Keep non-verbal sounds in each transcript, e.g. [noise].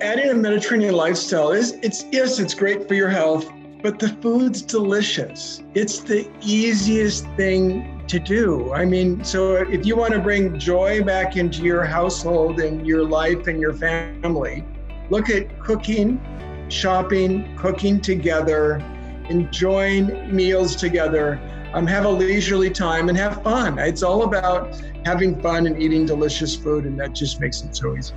adding a Mediterranean lifestyle is it's yes, it's great for your health, but the food's delicious. It's the easiest thing to do. I mean, so if you want to bring joy back into your household and your life and your family, look at cooking, shopping, cooking together, enjoying meals together. Um, have a leisurely time and have fun. It's all about having fun and eating delicious food, and that just makes it so easy.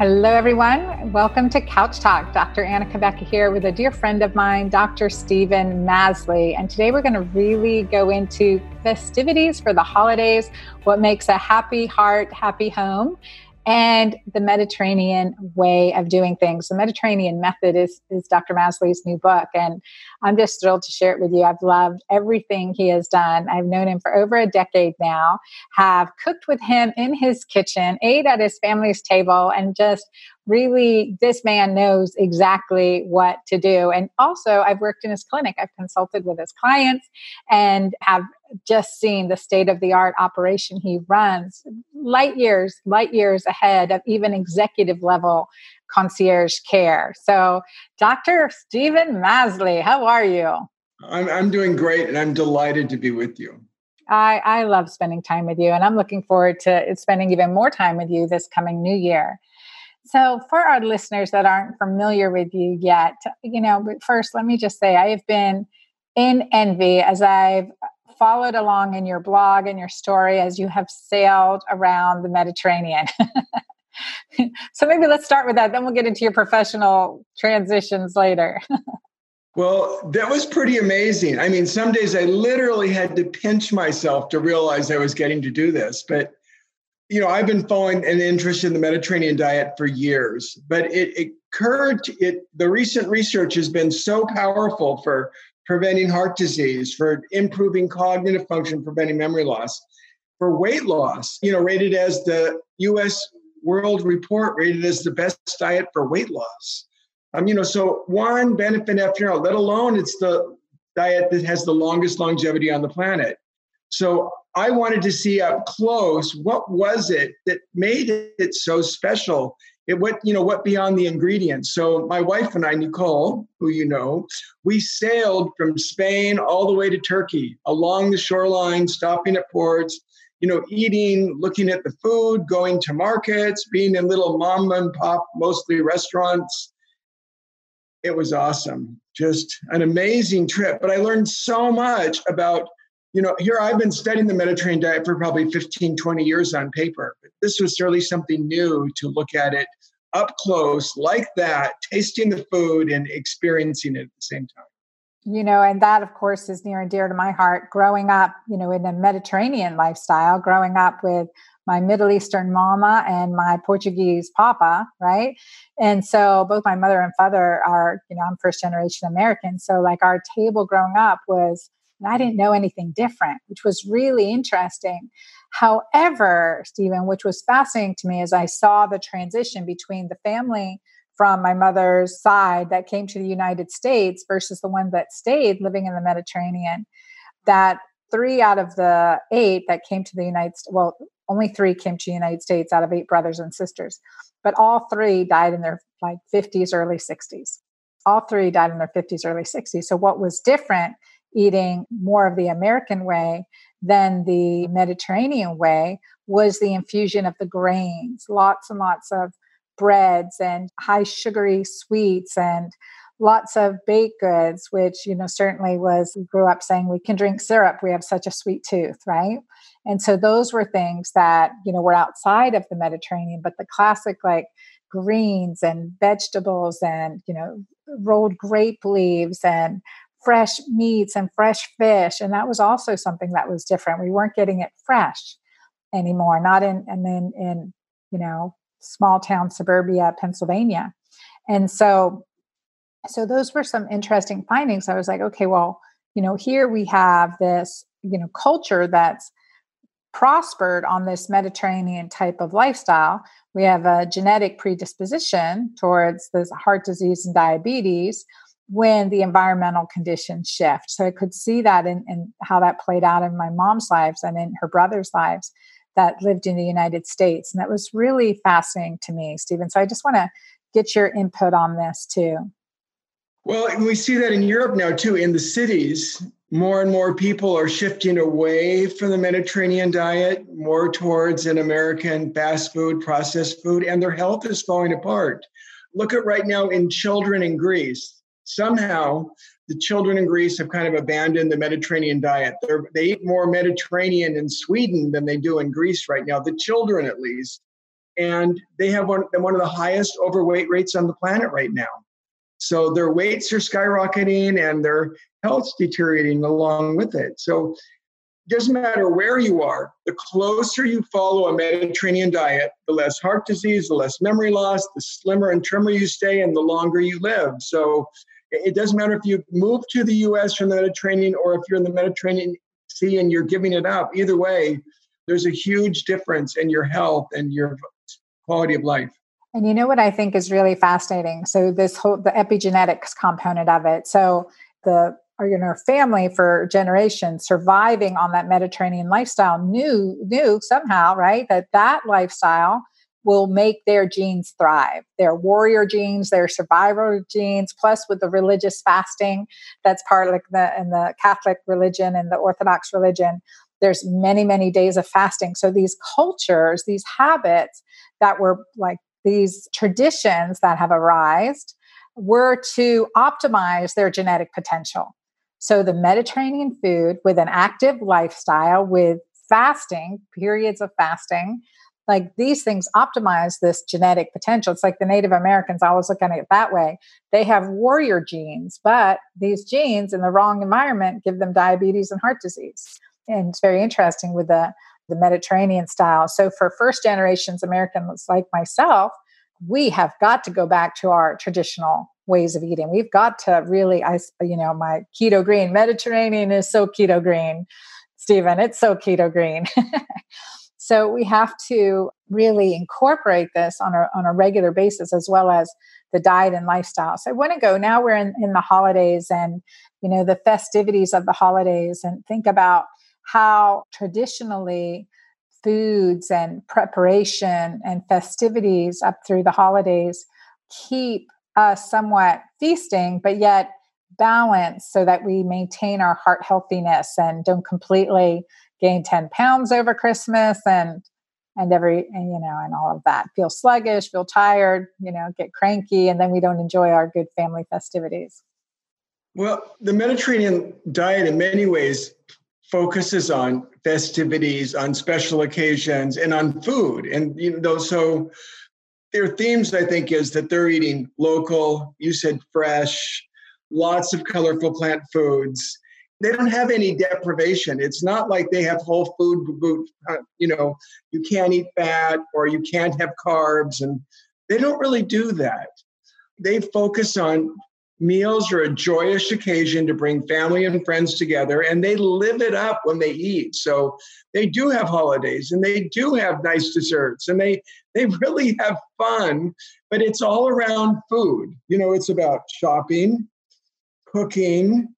Hello, everyone. Welcome to Couch Talk. Dr. Anna Cabeca here with a dear friend of mine, Dr. Steven Masley. And today we're going to really go into festivities for the holidays, what makes a happy heart, happy home and the Mediterranean way of doing things. The Mediterranean method is, is Dr. Masley's new book, and I'm just thrilled to share it with you. I've loved everything he has done. I've known him for over a decade now, have cooked with him in his kitchen, ate at his family's table, and just really, this man knows exactly what to do. And also, I've worked in his clinic, I've consulted with his clients, and have just seeing the state of the art operation he runs light years light years ahead of even executive level concierge care. So dr steven masley how are you? I'm, I'm doing great and i'm delighted to be with you. I, I love spending time with you and i'm looking forward to spending even more time with you this coming new year. So, for our listeners that aren't familiar with you yet, you know, first, let me just say I have been in envy as I've followed along in your blog and your story as you have sailed around the Mediterranean. [laughs] so maybe let's start with that. Then we'll get into your professional transitions later. [laughs] well, that was pretty amazing. I mean, some days I literally had to pinch myself to realize I was getting to do this. But, you know, I've been following an interest in the Mediterranean diet for years, but it, it occurred, to, it, the recent research has been so powerful for preventing heart disease, for improving cognitive function, preventing memory loss, for weight loss, you know, rated as the US World Report rated as the best diet for weight loss. Um, you know, so one benefit after another, let alone it's the diet that has the longest longevity on the planet. So I wanted to see up close what was it that made it so special it what you know what beyond the ingredients. So my wife and i nicole who you know we sailed from spain all the way to turkey along the shoreline stopping at ports you know eating looking at the food going to markets being in little mom and pop mostly restaurants. It was awesome. Just an amazing trip. But i learned so much about you know, here I've been studying the Mediterranean diet for probably 15, 20 years on paper. But this was certainly something new to look at it up close like that, tasting the food and experiencing it at the same time. You know, and that, of course, is near and dear to my heart. Growing up, you know, in a Mediterranean lifestyle, growing up with my Middle Eastern mama and my Portuguese papa, right? And so both my mother and father are, you know, I'm first generation American. So, like, our table growing up was and I didn't know anything different, which was really interesting. However, Steven, which was fascinating to me as I saw the transition between the family from my mother's side that came to the United States versus the one that stayed living in the Mediterranean, that three out of the eight that came to the United States, well, only three came to the United States out of eight brothers and sisters, but all three died in their like 50s, early 60s. All three died in their 50s, early 60s. So what was different eating more of the American way than the Mediterranean way was the infusion of the grains, lots and lots of breads and high sugary sweets and lots of baked goods, which, you know, certainly was, grew up saying we can drink syrup, we have such a sweet tooth, right? And so those were things that, you know, were outside of the Mediterranean, but the classic like greens and vegetables and, you know, rolled grape leaves and fresh meats and fresh fish. And that was also something that was different. We weren't getting it fresh anymore, not in, and then in, you know, small town suburbia, Pennsylvania. And so, so those were some interesting findings. I was like, okay, well, you know, here we have this, you know, culture that's prospered on this Mediterranean type of lifestyle. We have a genetic predisposition towards this heart disease and diabetes when the environmental conditions shift. So I could see that in, in how that played out in my mom's lives and in her brother's lives. that lived in the United States. And that was really fascinating to me, Steven. So I just want to get your input on this too. Well, we see that in Europe now too. In the cities, more and more people are shifting away from the Mediterranean diet, more towards an American fast food, processed food, and their health is falling apart. Look at right now in children in Greece. Somehow, the children in Greece have kind of abandoned the Mediterranean diet. They're, they eat more Mediterranean in Sweden than they do in Greece right now, the children at least. And they have one, one of the highest overweight rates on the planet right now. So their weights are skyrocketing and their health's deteriorating along with it. So it doesn't matter where you are, the closer you follow a Mediterranean diet, the less heart disease, the less memory loss, the slimmer and trimmer you stay, and the longer you live. So it doesn't matter if you move to the US from the Mediterranean or if you're in the Mediterranean Sea and you're giving it up. Either way, there's a huge difference in your health and your quality of life. And you know what I think is really fascinating? So this whole the epigenetics component of it. So the are you know family for generations surviving on that Mediterranean lifestyle knew knew somehow right that that lifestyle will make their genes thrive their warrior genes their survival genes plus with the religious fasting that's part of like the in the catholic religion and the orthodox religion there's many many days of fasting so these cultures these habits that were like these traditions that have arisen were to optimize their genetic potential. So the Mediterranean food with an active lifestyle, with fasting, periods of fasting, like these things optimize this genetic potential. It's like the Native Americans, always look at it that way. They have warrior genes, but these genes in the wrong environment give them diabetes and heart disease. And it's very interesting with the the Mediterranean style. So for first generations Americans like myself, we have got to go back to our traditional ways of eating. We've got to really, I, you know, my keto green Mediterranean is so keto green, Steven. It's so keto green. [laughs] so we have to really incorporate this on a on a regular basis, as well as the diet and lifestyle. So I want to go now. We're in, in the holidays and you know the festivities of the holidays, and think about how traditionally foods and preparation and festivities up through the holidays keep us somewhat feasting, but yet balanced so that we maintain our heart healthiness and don't completely gain 10 pounds over Christmas and and every and, you know and all of that feel sluggish feel tired you know get cranky and then we don't enjoy our good family festivities well the mediterranean diet in many ways focuses on festivities, on special occasions, and on food. And you know, so their themes, I think, is that they're eating local. You said fresh, lots of colorful plant foods. They don't have any deprivation. It's not like they have whole food, uh, you know, you can't eat fat or you can't have carbs, and they don't really do that. They focus on meals are a joyous occasion to bring family and friends together and they live it up when they eat so they do have holidays and they do have nice desserts and they they really have fun but it's all around food you know it's about shopping cooking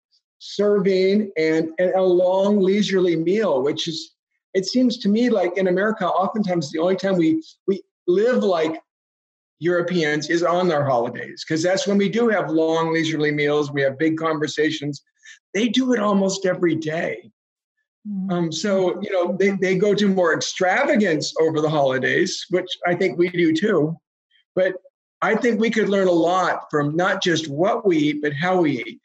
serving and, and a long leisurely meal which is it seems to me like in america oftentimes the only time we we live like Europeans is on their holidays because that's when we do have long leisurely meals. We have big conversations. They do it almost every day. Mm-hmm. Um, so, you know, they, they go to more extravagance over the holidays, which I think we do too. But I think we could learn a lot from not just what we eat, but how we eat.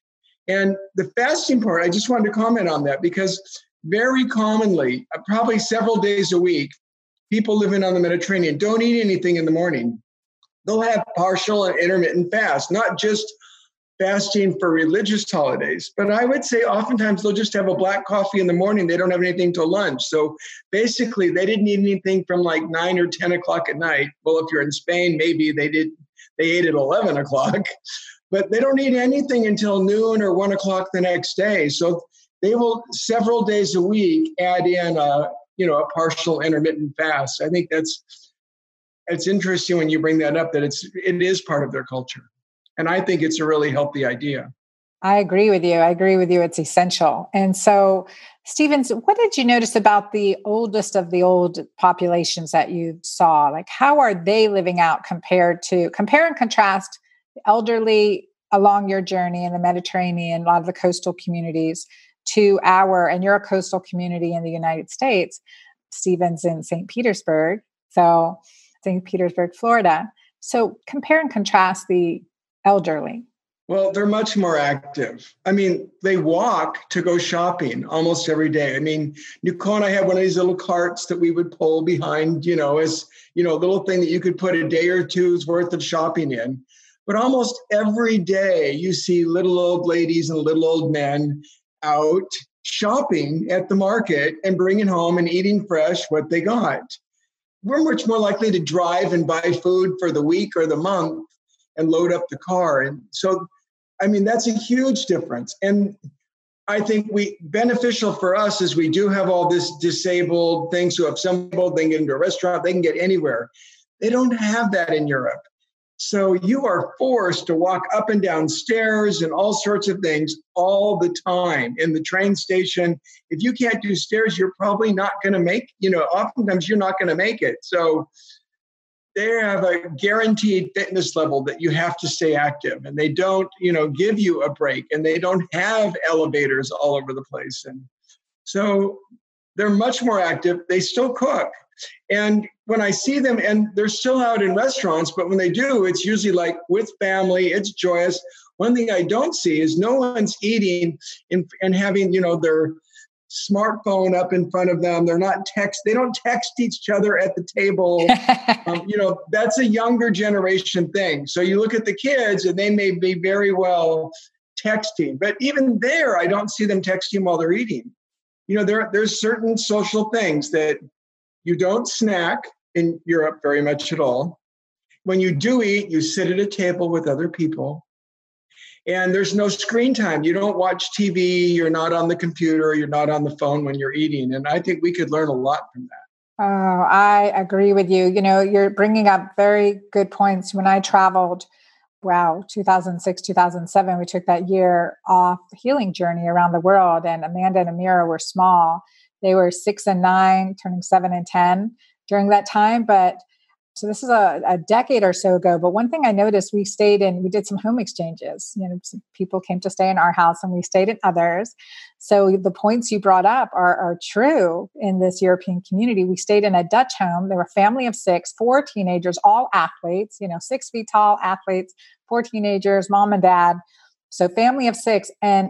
And the fasting part, I just wanted to comment on that because very commonly, uh, probably several days a week, people living on the Mediterranean don't eat anything in the morning they'll have partial and intermittent fast, not just fasting for religious holidays. But I would say oftentimes they'll just have a black coffee in the morning. They don't have anything till lunch. So basically, they didn't eat anything from like nine or 10 o'clock at night. Well, if you're in Spain, maybe they did, they ate at 11 o'clock, [laughs] but they don't eat anything until noon or one o'clock the next day. So they will several days a week add in a, you know, a partial intermittent fast. I think that's it's interesting when you bring that up that it's it is part of their culture and i think it's a really healthy idea I agree with you. I agree with you. It's essential. And so, Stevens, what did you notice about the oldest of the old populations that you saw? Like, how are they living out compared to compare and contrast elderly along your journey in the Mediterranean, a lot of the coastal communities, to our, and you're a coastal community in the United States, Steven's in St. Petersburg. So, St. Petersburg, Florida. So, compare and contrast the elderly. Well, they're much more active. I mean, they walk to go shopping almost every day. I mean, Nicole and I had one of these little carts that we would pull behind, you know, as, you know, a little thing that you could put a day or two's worth of shopping in. But almost every day you see little old ladies and little old men out shopping at the market and bringing home and eating fresh what they got. We're much more likely to drive and buy food for the week or the month and load up the car. And so I mean, that's a huge difference. And I think we beneficial for us is we do have all this disabled things who have some people, they can get into a restaurant, they can get anywhere. They don't have that in Europe. So you are forced to walk up and down stairs and all sorts of things all the time in the train station. If you can't do stairs, you're probably not going to make, you know, oftentimes you're not going to make it. So they have a guaranteed fitness level that you have to stay active and they don't you know give you a break and they don't have elevators all over the place and so they're much more active they still cook and when i see them and they're still out in restaurants but when they do it's usually like with family it's joyous one thing i don't see is no one's eating and, and having you know their smartphone up in front of them. They're not text. They don't text each other at the table. [laughs] um, you know, that's a younger generation thing. So you look at the kids, and they may be very well texting, but even there, I don't see them texting while they're eating. You know, there there's certain social things that you don't snack in Europe very much at all. When you do eat, you sit at a table with other people and there's no screen time. You don't watch TV, you're not on the computer, you're not on the phone when you're eating. And I think we could learn a lot from that. Oh, I agree with you. You know, you're bringing up very good points. When I traveled, wow, 2006, 2007, we took that year off healing journey around the world. And Amanda and Amira were small. They were six and nine, turning seven and 10 during that time. But so this is a, a, decade or so ago. But one thing I noticed, we stayed in, we did some home exchanges. You know, people came to stay in our house and we stayed in others. So the points you brought up are, are true in this European community. We stayed in a Dutch home. There were a family of six, four teenagers, all athletes, you know, six feet tall athletes, four teenagers, mom and dad. So family of six. And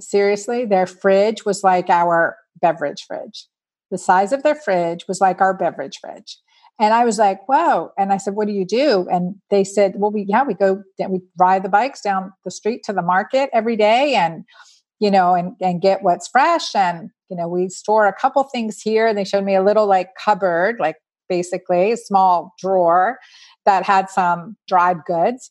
seriously, their fridge was like our beverage fridge. The size of their fridge was like our beverage fridge and I was like, whoa. And I said, what do you do? And they said, well, we, yeah, we go, we ride the bikes down the street to the market every day and, you know, and, and get what's fresh. And, you know, we store a couple things here. And they showed me a little like cupboard, like basically a small drawer that had some dried goods.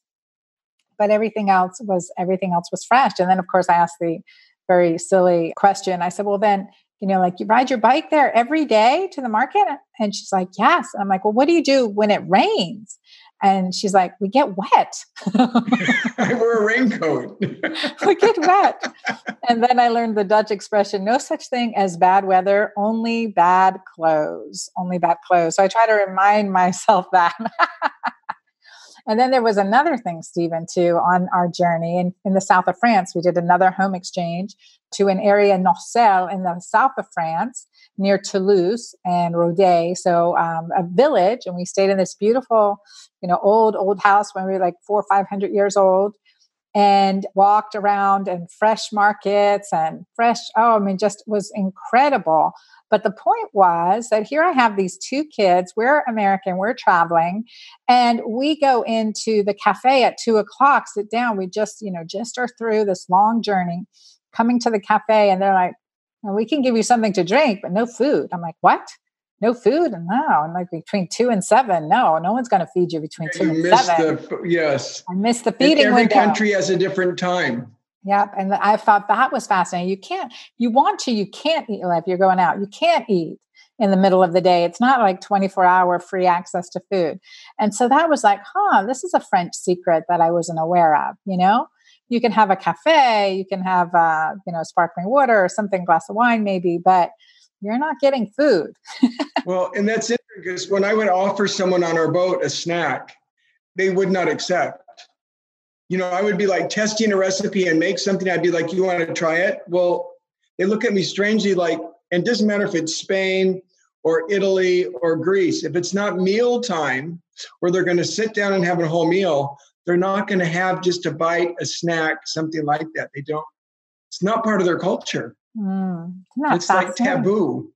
But everything else was, everything else was fresh. And then of course I asked the very silly question. I said, well, then you know, like you ride your bike there every day to the market? And she's like, yes. And I'm like, well, what do you do when it rains? And she's like, we get wet. [laughs] I wear a raincoat. [laughs] we get wet. And then I learned the Dutch expression no such thing as bad weather, only bad clothes. Only bad clothes. So I try to remind myself that. [laughs] And then there was another thing, Steven, too, on our journey in, in the south of France. We did another home exchange to an area, Nocelles, in the south of France, near Toulouse and Rodez. So um, a village, and we stayed in this beautiful, you know, old, old house when we were like four or 500 years old and walked around and fresh markets and fresh, oh, I mean, just was incredible. But the point was that here I have these two kids. We're American, we're traveling, and we go into the cafe at two o'clock, sit down. We just, you know, just are through this long journey coming to the cafe, and they're like, well, we can give you something to drink, but no food. I'm like, what? No food? And no. And like between two and seven, no, no one's going to feed you between two you and seven. The, yes. I miss the feeding and every window. country has a different time. Yep. And I thought that was fascinating. You can't, you want to, you can't eat if you're going out. You can't eat in the middle of the day. It's not like 24 hour free access to food. And so that was like, huh, this is a French secret that I wasn't aware of, you know? you can have a cafe, you can have, uh, you know, sparkling water or something, glass of wine maybe, but you're not getting food. well, and that's interesting because when I would offer someone on our boat a snack, they would not accept. You know, I would be like testing a recipe and make something. I'd be like, "You want to try it?" Well, they look at me strangely, like, and it doesn't matter if it's Spain or Italy or Greece. If it's not meal time, where they're going to sit down and have a whole meal, they're not going to have just a bite, a snack, something like that. They don't. It's not part of their culture. Mm, it's like taboo.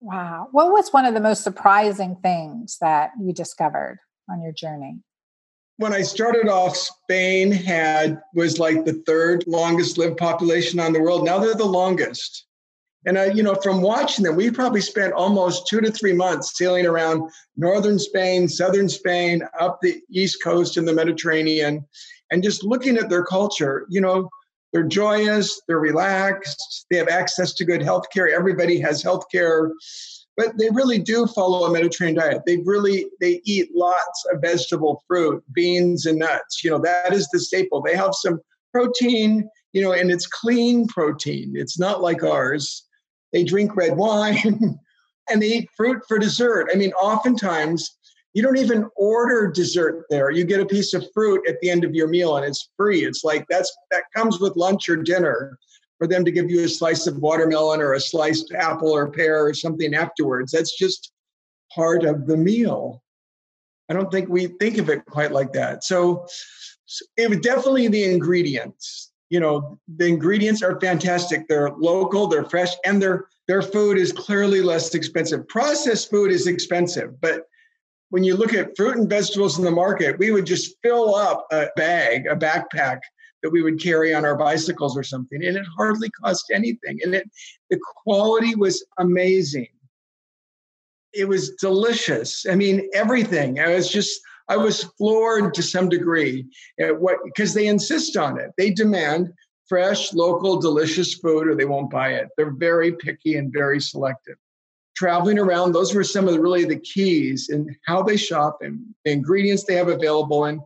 Wow. What was one of the most surprising things that you discovered on your journey? When I started off, Spain had was like the third longest lived population on the world. Now they're the longest. And I, you know, from watching them, we probably spent almost two to three months sailing around northern Spain, southern Spain, up the east coast in the Mediterranean, and just looking at their culture. You know, they're joyous, they're relaxed, they have access to good health care. Everybody has health care, but they really do follow a Mediterranean diet. They really they eat lots of vegetable fruit, beans, and nuts. You know, that is the staple. They have some protein, you know, and it's clean protein. It's not like ours. They drink red wine [laughs] and they eat fruit for dessert. I mean, oftentimes you don't even order dessert there. You get a piece of fruit at the end of your meal and it's free. It's like that's that comes with lunch or dinner for them to give you a slice of watermelon or a sliced apple or pear or something afterwards. That's just part of the meal. I don't think we think of it quite like that. So, so it was definitely the ingredients. You know, the ingredients are fantastic. They're local, they're fresh, and their their food is clearly less expensive. Processed food is expensive, but when you look at fruit and vegetables in the market, we would just fill up a bag, a backpack that we would carry on our bicycles or something, and it hardly cost anything. And it, the quality was amazing. It was delicious. I mean, everything. I was just, I was floored to some degree at what because they insist on it. They demand fresh, local, delicious food, or they won't buy it. They're very picky and very selective traveling around, those were some of the really the keys in how they shop and the ingredients they have available and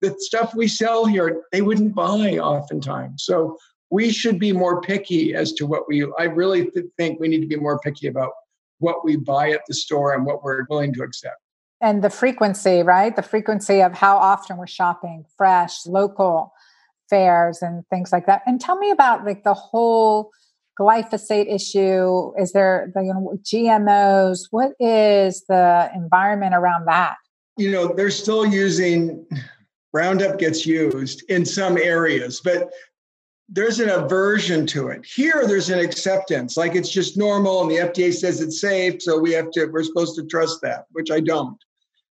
the stuff we sell here, they wouldn't buy oftentimes. So we should be more picky as to what we, I really th- think we need to be more picky about what we buy at the store and what we're willing to accept. And the frequency, right? The frequency of how often we're shopping fresh, local fairs and things like that. And tell me about like the whole glyphosate issue? Is there the you know, GMOs? What is the environment around that? You know, they're still using Roundup gets used in some areas, but there's an aversion to it. Here, there's an acceptance, like it's just normal, and the FDA says it's safe, so we have to. We're supposed to trust that, which I don't.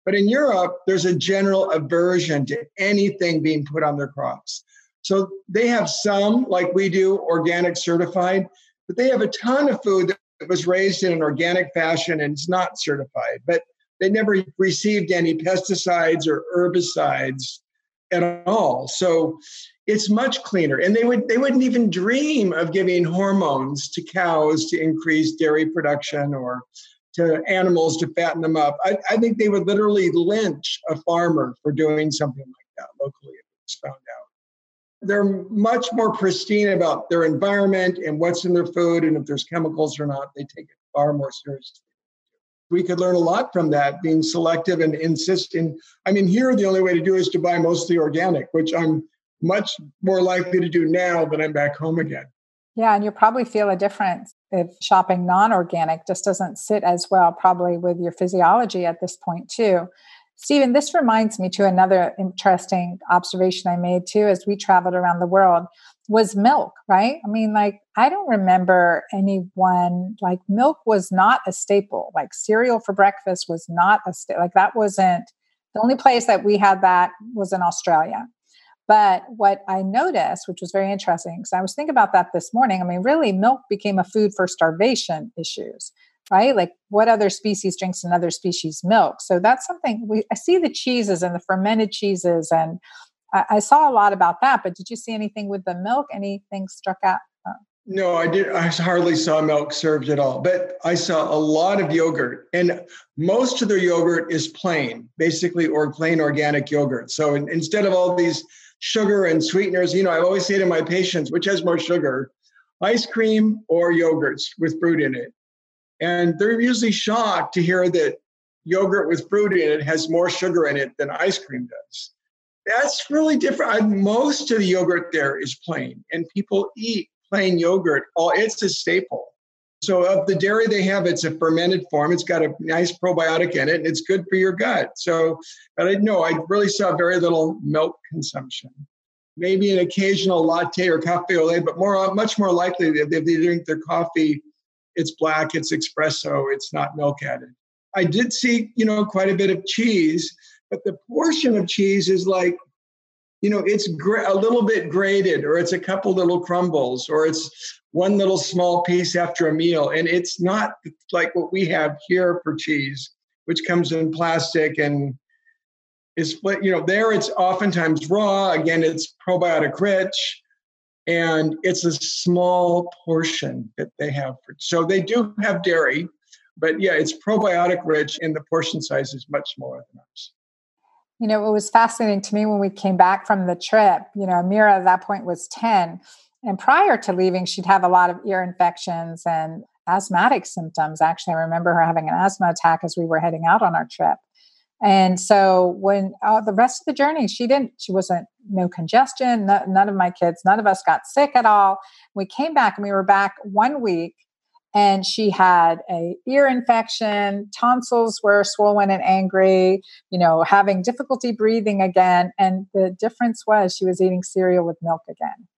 But in Europe, there's a general aversion to anything being put on their crops. So they have some, like we do, organic certified, but they have a ton of food that was raised in an organic fashion and it's not certified. But they never received any pesticides or herbicides at all. So it's much cleaner. And they would they wouldn't even dream of giving hormones to cows to increase dairy production or to animals to fatten them up. I, I think they would literally lynch a farmer for doing something like that locally if it was found out they're much more pristine about their environment and what's in their food and if there's chemicals or not they take it far more seriously we could learn a lot from that being selective and insisting. I mean here the only way to do is to buy mostly organic which i'm much more likely to do now than i'm back home again. Yeah and you'll probably feel a difference if shopping non-organic just doesn't sit as well probably with your physiology at this point too. Steven, this reminds me to another interesting observation I made too as we traveled around the world was milk, right? I mean, like, I don't remember anyone like milk was not a staple. Like, cereal for breakfast was not a staple. Like, that wasn't the only place that we had that was in Australia. But what I noticed, which was very interesting, because I was thinking about that this morning. I mean, really, milk became a food for starvation issues right? Like what other species drinks another species milk? So that's something we I see the cheeses and the fermented cheeses, and I, I saw a lot about that. But did you see anything with the milk? Anything struck out? No, I did. I hardly saw milk served at all, but I saw a lot of yogurt, and most of their yogurt is plain, basically, or plain organic yogurt. So instead of all these sugar and sweeteners. You know, I always say to my patients, which has more sugar, ice cream or yogurts with fruit in it. And they're usually shocked to hear that yogurt with fruit in it has more sugar in it than ice cream does. That's really different. Most of the yogurt there is plain, and people eat plain yogurt. Oh, it's a staple. So of the dairy they have, it's a fermented form. It's got a nice probiotic in it, and it's good for your gut. So, but I know I really saw very little milk consumption. Maybe an occasional latte or cafe au lait, but more, much more likely if they drink their coffee, it's black, it's espresso, it's not milk added. I did see, you know, quite a bit of cheese, but the portion of cheese is like you know it's gra- a little bit grated or it's a couple little crumbles or it's one little small piece after a meal. And it's not like what we have here for cheese which comes in plastic and is split you know there it's oftentimes raw. Again it's probiotic rich and it's a small portion that they have for, so they do have dairy but yeah it's probiotic rich and the portion size is much smaller than ours you know, it was fascinating to me when we came back from the trip. You know, Amira at that point was 10. And prior to leaving, she'd have a lot of ear infections and asthmatic symptoms. Actually, I remember her having an asthma attack as we were heading out on our trip. And so when uh, the rest of the journey, she didn't, she wasn't, no congestion, no, none of my kids, none of us got sick at all. We came back and we were back one week and she had a ear infection tonsils were swollen and angry you know having difficulty breathing again and the difference was she was eating cereal with milk again.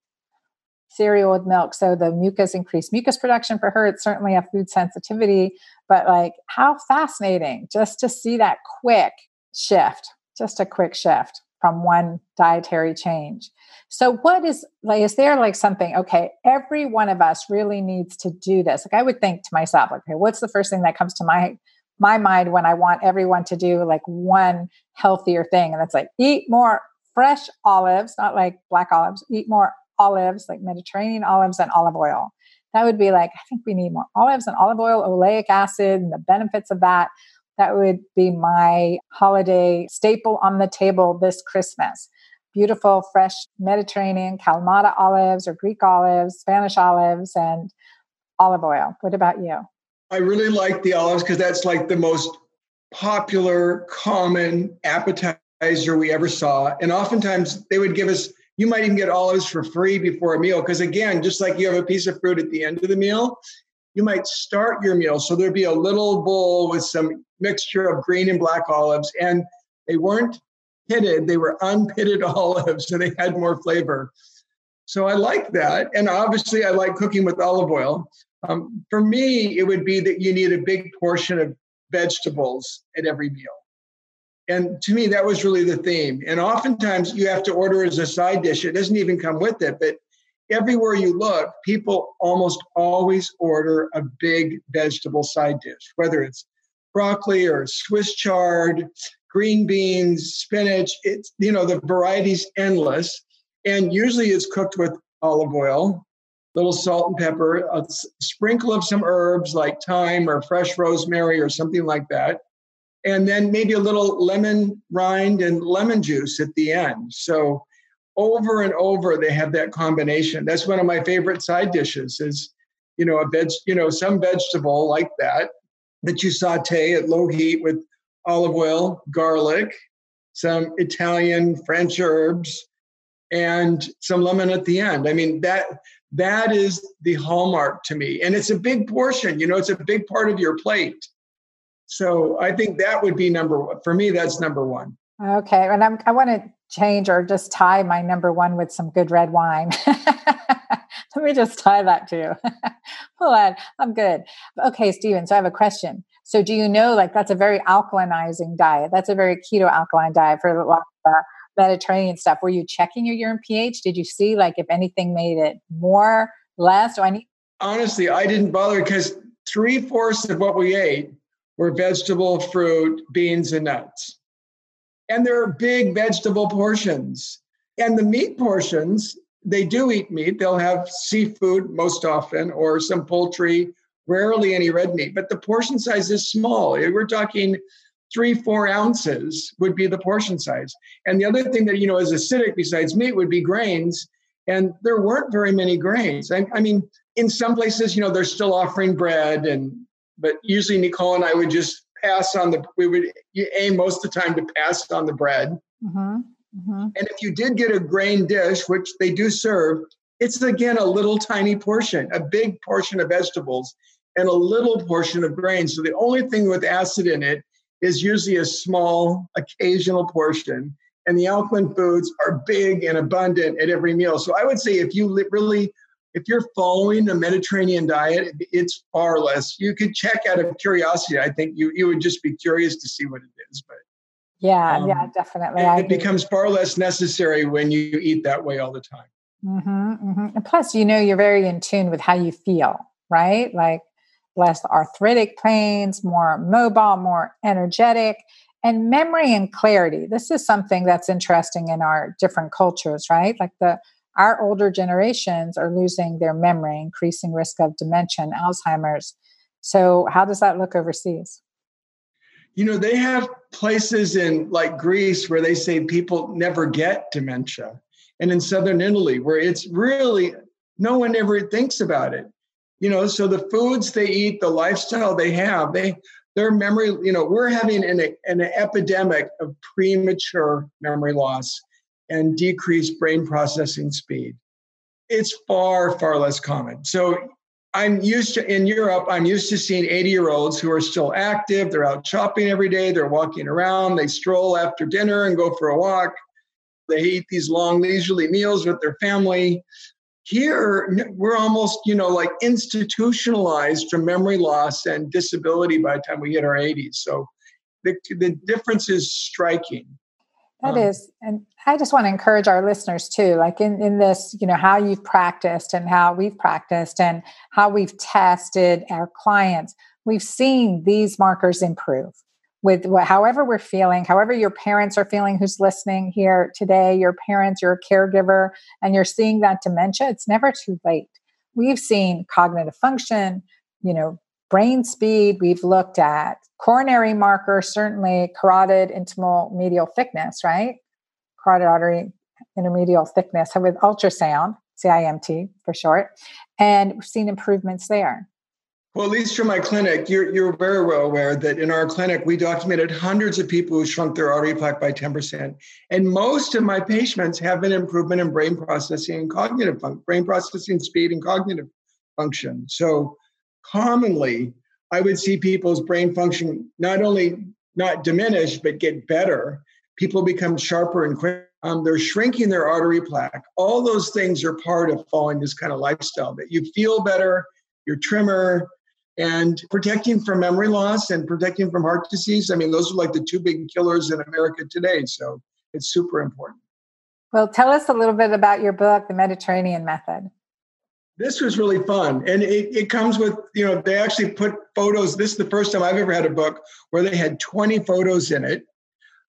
Cereal with milk so the mucus increased mucus production for her it's certainly a food sensitivity but like how fascinating just to see that quick shift just a quick shift from one dietary change. So, what is like, is there like something, okay, every one of us really needs to do this? Like, I would think to myself, okay, what's the first thing that comes to my my mind when I want everyone to do like one healthier thing? And it's like eat more fresh olives, not like black olives, eat more olives, like Mediterranean olives and olive oil. That would be like, I think we need more olives and olive oil, oleic acid, and the benefits of that. That would be my holiday staple on the table this Christmas. Beautiful, fresh Mediterranean Kalamata olives or Greek olives, Spanish olives, and olive oil. What about you? I really like the olives because that's like the most popular, common appetizer we ever saw. And oftentimes they would give us, you might even get olives for free before a meal. Because again, just like you have a piece of fruit at the end of the meal, you might start your meal. So there'd be a little bowl with some mixture of green and black olives, and they weren't pitted, they were unpitted [laughs] olives, so they had more flavor. So I like that. And obviously, I like cooking with olive oil. Um, for me, it would be that you need a big portion of vegetables at every meal. And to me, that was really the theme. And oftentimes, you have to order as a side dish. It doesn't even come with it, but everywhere you look, people almost always order a big vegetable side dish, whether it's broccoli or Swiss chard, green beans, spinach. It's, you know, the variety's endless. And usually it's cooked with olive oil, a little salt and pepper, a sprinkle of some herbs like thyme or fresh rosemary or something like that. And then maybe a little lemon rind and lemon juice at the end. So over and over they have that combination that's one of my favorite side dishes is you know a veg you know some vegetable like that that you saute at low heat with olive oil garlic some italian french herbs and some lemon at the end. I mean that that is the hallmark to me. And it's a big portion you know it's a big part of your plate. So i think that would be number one for me that's number one. Okay and I'm, i want to change or just tie my number one with some good red wine. [laughs] Let me just tie that too. [laughs] Hold on, I'm good. Okay, Steven, so I have a question. So, do you know, like, that's a very alkalinizing diet? That's a very keto alkaline diet for a lot of uh, Mediterranean stuff. Were you checking your urine pH? Did you see, like, if anything made it more, less? Do I need? Honestly, I didn't bother because three fourths of what we ate were vegetable, fruit, beans, and nuts and they're big vegetable portions. And the meat portions, they do eat meat. They'll have seafood most often or some poultry, rarely any red meat, but the portion size is small. We're talking three, four ounces would be the portion size. And the other thing that, you know, is acidic besides meat would be grains. And there weren't very many grains. I, I mean, in some places, you know, they're still offering bread and but usually Nicole and I would just pass on the we would aim most of the time to pass on the bread. Mm-hmm. Mm-hmm. And if you did get a grain dish, which they do serve, it's again a little tiny portion, a big portion of vegetables and a little portion of grain. So the only thing with acid in it is usually a small, occasional portion. And the alkaline foods are big and abundant at every meal. So I would say if you really, if you're following the Mediterranean diet, it's far less. You could check out of curiosity. I think you you would just be curious to see what it is. But yeah, um, yeah, definitely. it becomes far less necessary when you eat that way all the time. Mm-hmm, mm-hmm. And plus, you know, you're very in tune with how you feel, right? Like less arthritic pains, more mobile, more energetic, and memory and clarity. This is something that's interesting in our different cultures, right? Like the our older generations are losing their memory, increasing risk of dementia and Alzheimer's. So, how does that look overseas? You know, they have places in like Greece where they say people never get dementia, and in southern Italy where it's really no one ever thinks about it. You know so the foods they eat the lifestyle they have they their memory you know we're having an, an epidemic of premature memory loss and decreased brain processing speed. It's far far less common. So i'm used to in europe i'm used to seeing 80 year olds who are still active they're out shopping every day they're walking around they stroll after dinner and go for a walk they eat these long leisurely meals with their family here, we're almost, you know, like institutionalized from memory loss and disability by the time we hit our 80s. So the, the difference is striking. That um, is, and I just want to encourage our listeners too, like in, in this, you know, how you've practiced and how we've practiced and how we've tested our clients. We've seen these markers improve with however we're feeling, however your parents are feeling who's listening here today, your parents, you're caregiver, and you're seeing that dementia, it's never too late. We've seen cognitive function, you know, brain speed, we've looked at coronary marker, certainly carotid intimal medial thickness, right? Carotid artery intermedial thickness with ultrasound, CIMT for short, and we've seen improvements there. Well, at least from my clinic, you're, you're very well aware that in our clinic, we documented hundreds of people who shrunk their artery plaque by 10%. And most of my patients have an improvement in brain processing and cognitive brain processing speed and cognitive function. So commonly, I would see people's brain function not only not diminish, but get better. People become sharper and quicker. Um, they're shrinking their artery plaque. All those things are part of following this kind of lifestyle that you feel better, you're trimmer, and protecting from memory loss and protecting from heart disease. I mean, those are like the two big killers in America today. So it's super important. Well, tell us a little bit about your book, The Mediterranean Method. This was really fun. And it, it comes with, you know, they actually put photos. This is the first time I've ever had a book where they had 20 photos in it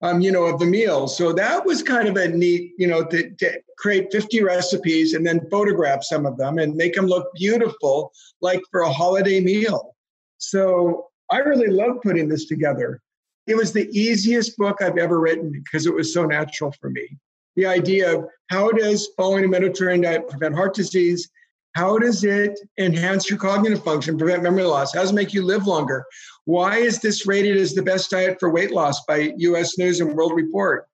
um, you know, of the meal. So that was kind of a neat, you know, to, to, create 50 recipes and then photograph some of them and make them look beautiful, like for a holiday meal. So I really love putting this together. It was the easiest book I've ever written because it was so natural for me. The idea of how does following a Mediterranean diet prevent heart disease? How does it enhance your cognitive function, prevent memory loss? How does it make you live longer? Why is this rated as the best diet for weight loss by US News and World Report?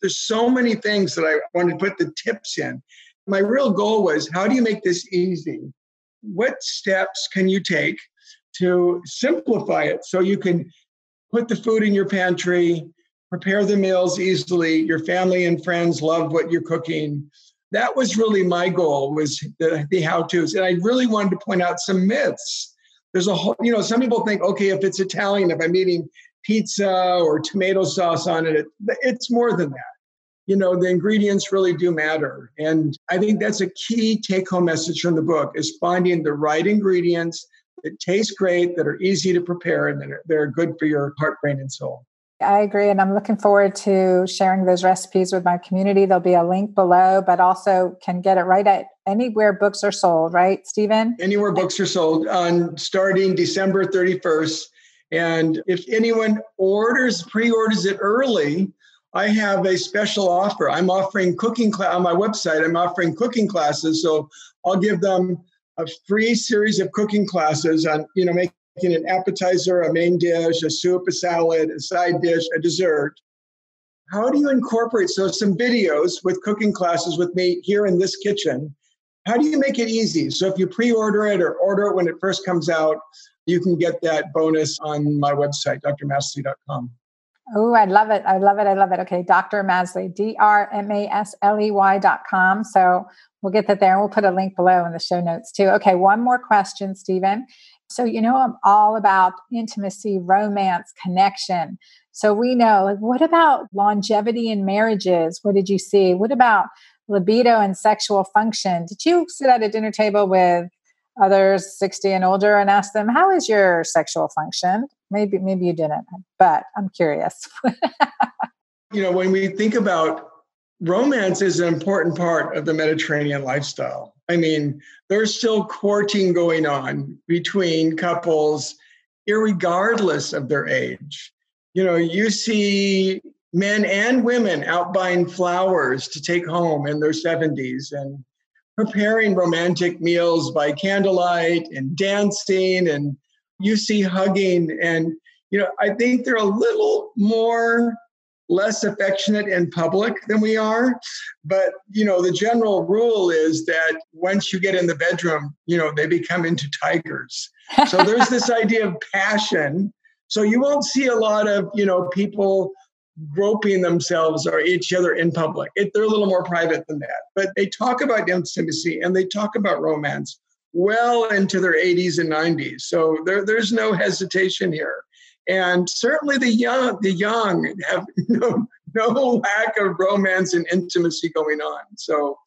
There's so many things that I wanted to put the tips in. My real goal was how do you make this easy? What steps can you take to simplify it so you can put the food in your pantry, prepare the meals easily, your family and friends love what you're cooking. That was really my goal was the, the how-tos. And I really wanted to point out some myths there's a whole, you know, some people think, okay, if it's Italian, if I'm eating pizza or tomato sauce on it, it's more than that. You know, the ingredients really do matter. And I think that's a key take home message from the book is finding the right ingredients that taste great, that are easy to prepare, and that are, that are good for your heart, brain, and soul. I agree. And I'm looking forward to sharing those recipes with my community. There'll be a link below, but also can get it right at anywhere books are sold, right, Steven? Anywhere books are sold on starting December 31st. And if anyone orders, pre-orders it early, I have a special offer. I'm offering cooking on my website. I'm offering cooking classes, so I'll give them a free series of cooking classes on, you know, making an appetizer, a main dish, a soup, a salad, a side dish, a dessert. How do you incorporate so some videos with cooking classes with me here in this kitchen? How do you make it easy? So if you pre-order it or order it when it first comes out, you can get that bonus on my website, drmasley.com. Oh, I love it. I love it. I love it. Okay, Dr. Masley, D R M A S L E Y.com. So we'll get that there and we'll put a link below in the show notes too. Okay, one more question, Steven. So, you know, I'm all about intimacy, romance, connection. So we know, like, what about longevity in marriages? What did you see? What about libido and sexual function? Did you sit at a dinner table with others 60 and older and ask them, how is your sexual function? Maybe, maybe you didn't, but I'm curious. you know, when we think about romance is an important part of the Mediterranean lifestyle. I mean, there's still courting going on between couples, regardless of their age. You know, you see men and women out buying flowers to take home in their 70s and preparing romantic meals by candlelight and dancing and you see hugging and you know i think they're a little more less affectionate in public than we are but you know the general rule is that once you get in the bedroom you know they become into tigers so there's this [laughs] idea of passion so you won't see a lot of you know people groping themselves or each other in public. It, they're a little more private than that. But they talk about intimacy and they talk about romance well into their 80s and 90s. So there, there's no hesitation here. And certainly the young, the young have [laughs] no, no lack of romance and intimacy going on. So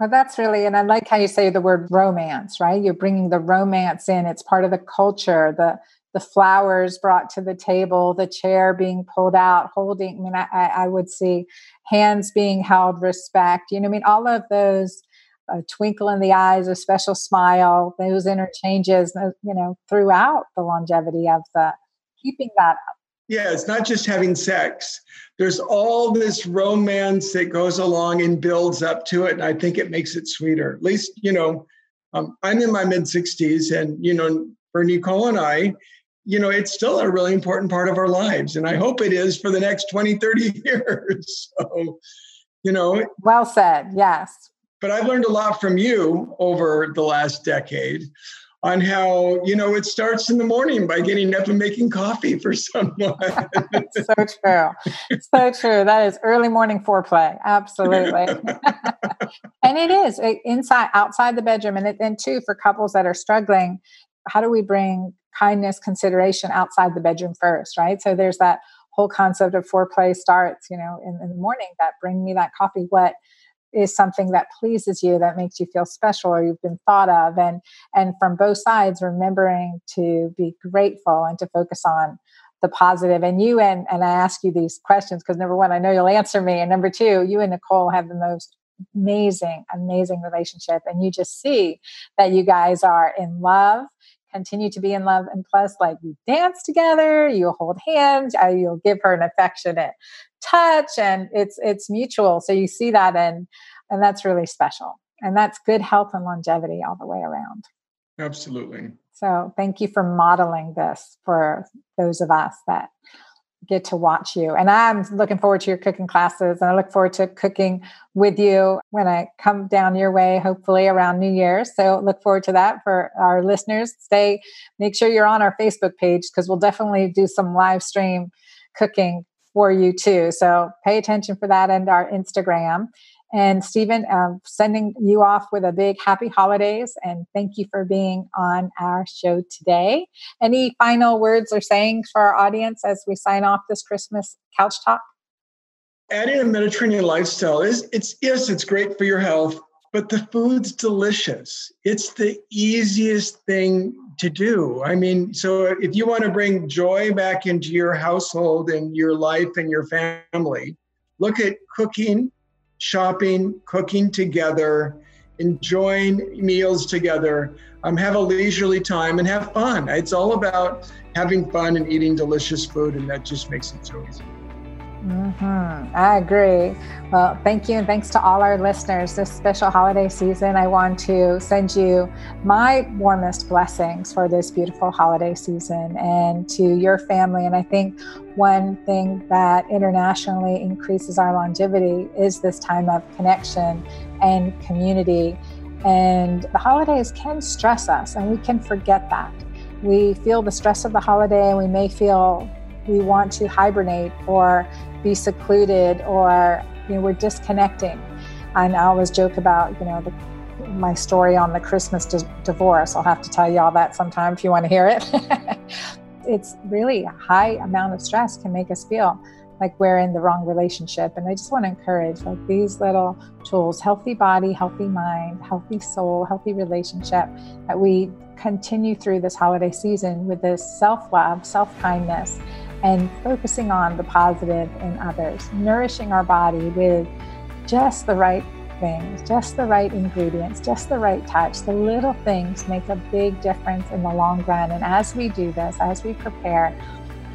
well, that's really, and I like how you say the word romance, right? You're bringing the romance in. It's part of the culture, the the flowers brought to the table, the chair being pulled out, holding, I mean, I, I would see hands being held, respect, you know, I mean, all of those a twinkle in the eyes, a special smile, those interchanges, you know, throughout the longevity of the keeping that up. Yeah, it's not just having sex. There's all this romance that goes along and builds up to it. And I think it makes it sweeter. At least, you know, um, I'm in my mid 60s, and, you know, for Nicole and I, you know, it's still a really important part of our lives. And I hope it is for the next 20, 30 [laughs] years. So, you know. Well said. Yes. But I've learned a lot from you over the last decade on how, you know, it starts in the morning by getting up and making coffee for [laughs] someone. [laughs] so true. So true. That is early morning foreplay. Absolutely. [laughs] and it is eh, inside, outside the bedroom. And, then too, for couples that are struggling, how do we bring kindness consideration outside the bedroom first, right? So there's that whole concept of foreplay starts, you know, in, in the morning that bring me that coffee. What is something that pleases you that makes you feel special or you've been thought of. And and from both sides remembering to be grateful and to focus on the positive. And you and and i ask you these questions because number one i know you'll answer me. And number two you and nicole have the most amazing amazing relationship. And you just see that you guys are in love continue to be in love. And plus like you dance together you hold hands uh, you'll give her an affectionate touch and it's it's mutual so you see that and and that's really special and that's good health and longevity all the way around absolutely so thank you for modeling this for those of us that get to watch you. And I'm looking forward to your cooking classes and I look forward to cooking with you when I come down your way, hopefully around New Year's. So look forward to that for our listeners. Stay, make sure you're on our Facebook page because we'll definitely do some live stream cooking for you too. So pay attention for that and our Instagram. And Steven, um, sending you off with a big happy holidays and thank you for being on our show today. Any final words or sayings for our audience as we sign off this Christmas couch talk? Adding a Mediterranean lifestyle is it's yes, it's great for your health, but the food's delicious. It's the easiest thing to do. I mean, so if you want to bring joy back into your household and your life and your family, look at cooking shopping, cooking together, enjoying meals together, um, have a leisurely time, and have fun. It's all about having fun and eating delicious food, and that just makes it so easy. Mm-hmm. I agree. Well, thank you, and thanks to all our listeners. This special holiday season, I want to send you my warmest blessings for this beautiful holiday season and to your family. And I think one thing that internationally increases our longevity is this time of connection and community. And the holidays can stress us, and we can forget that. We feel the stress of the holiday, and we may feel we want to hibernate or be secluded or you know we're disconnecting. And i always joke about you know the, my story on the christmas di- divorce. I'll have to tell you all that sometime if you want to hear it. [laughs] It's really a high amount of stress can make us feel like we're in the wrong relationship. And i just want to encourage like these little tools healthy body healthy mind healthy soul healthy relationship that we continue through this holiday season with this self-love self-kindness and focusing on the positive in others, nourishing our body with just the right things, just the right ingredients, just the right touch. The little things make a big difference in the long run. And as we do this, as we prepare,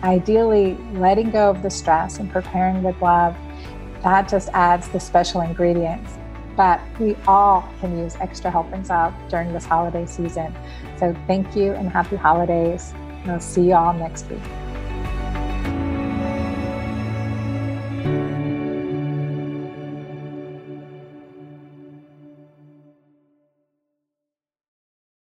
ideally letting go of the stress and preparing with love, that just adds the special ingredients. But we all can use extra helpings of during this holiday season. So thank you and happy holidays. We'll see you all next week.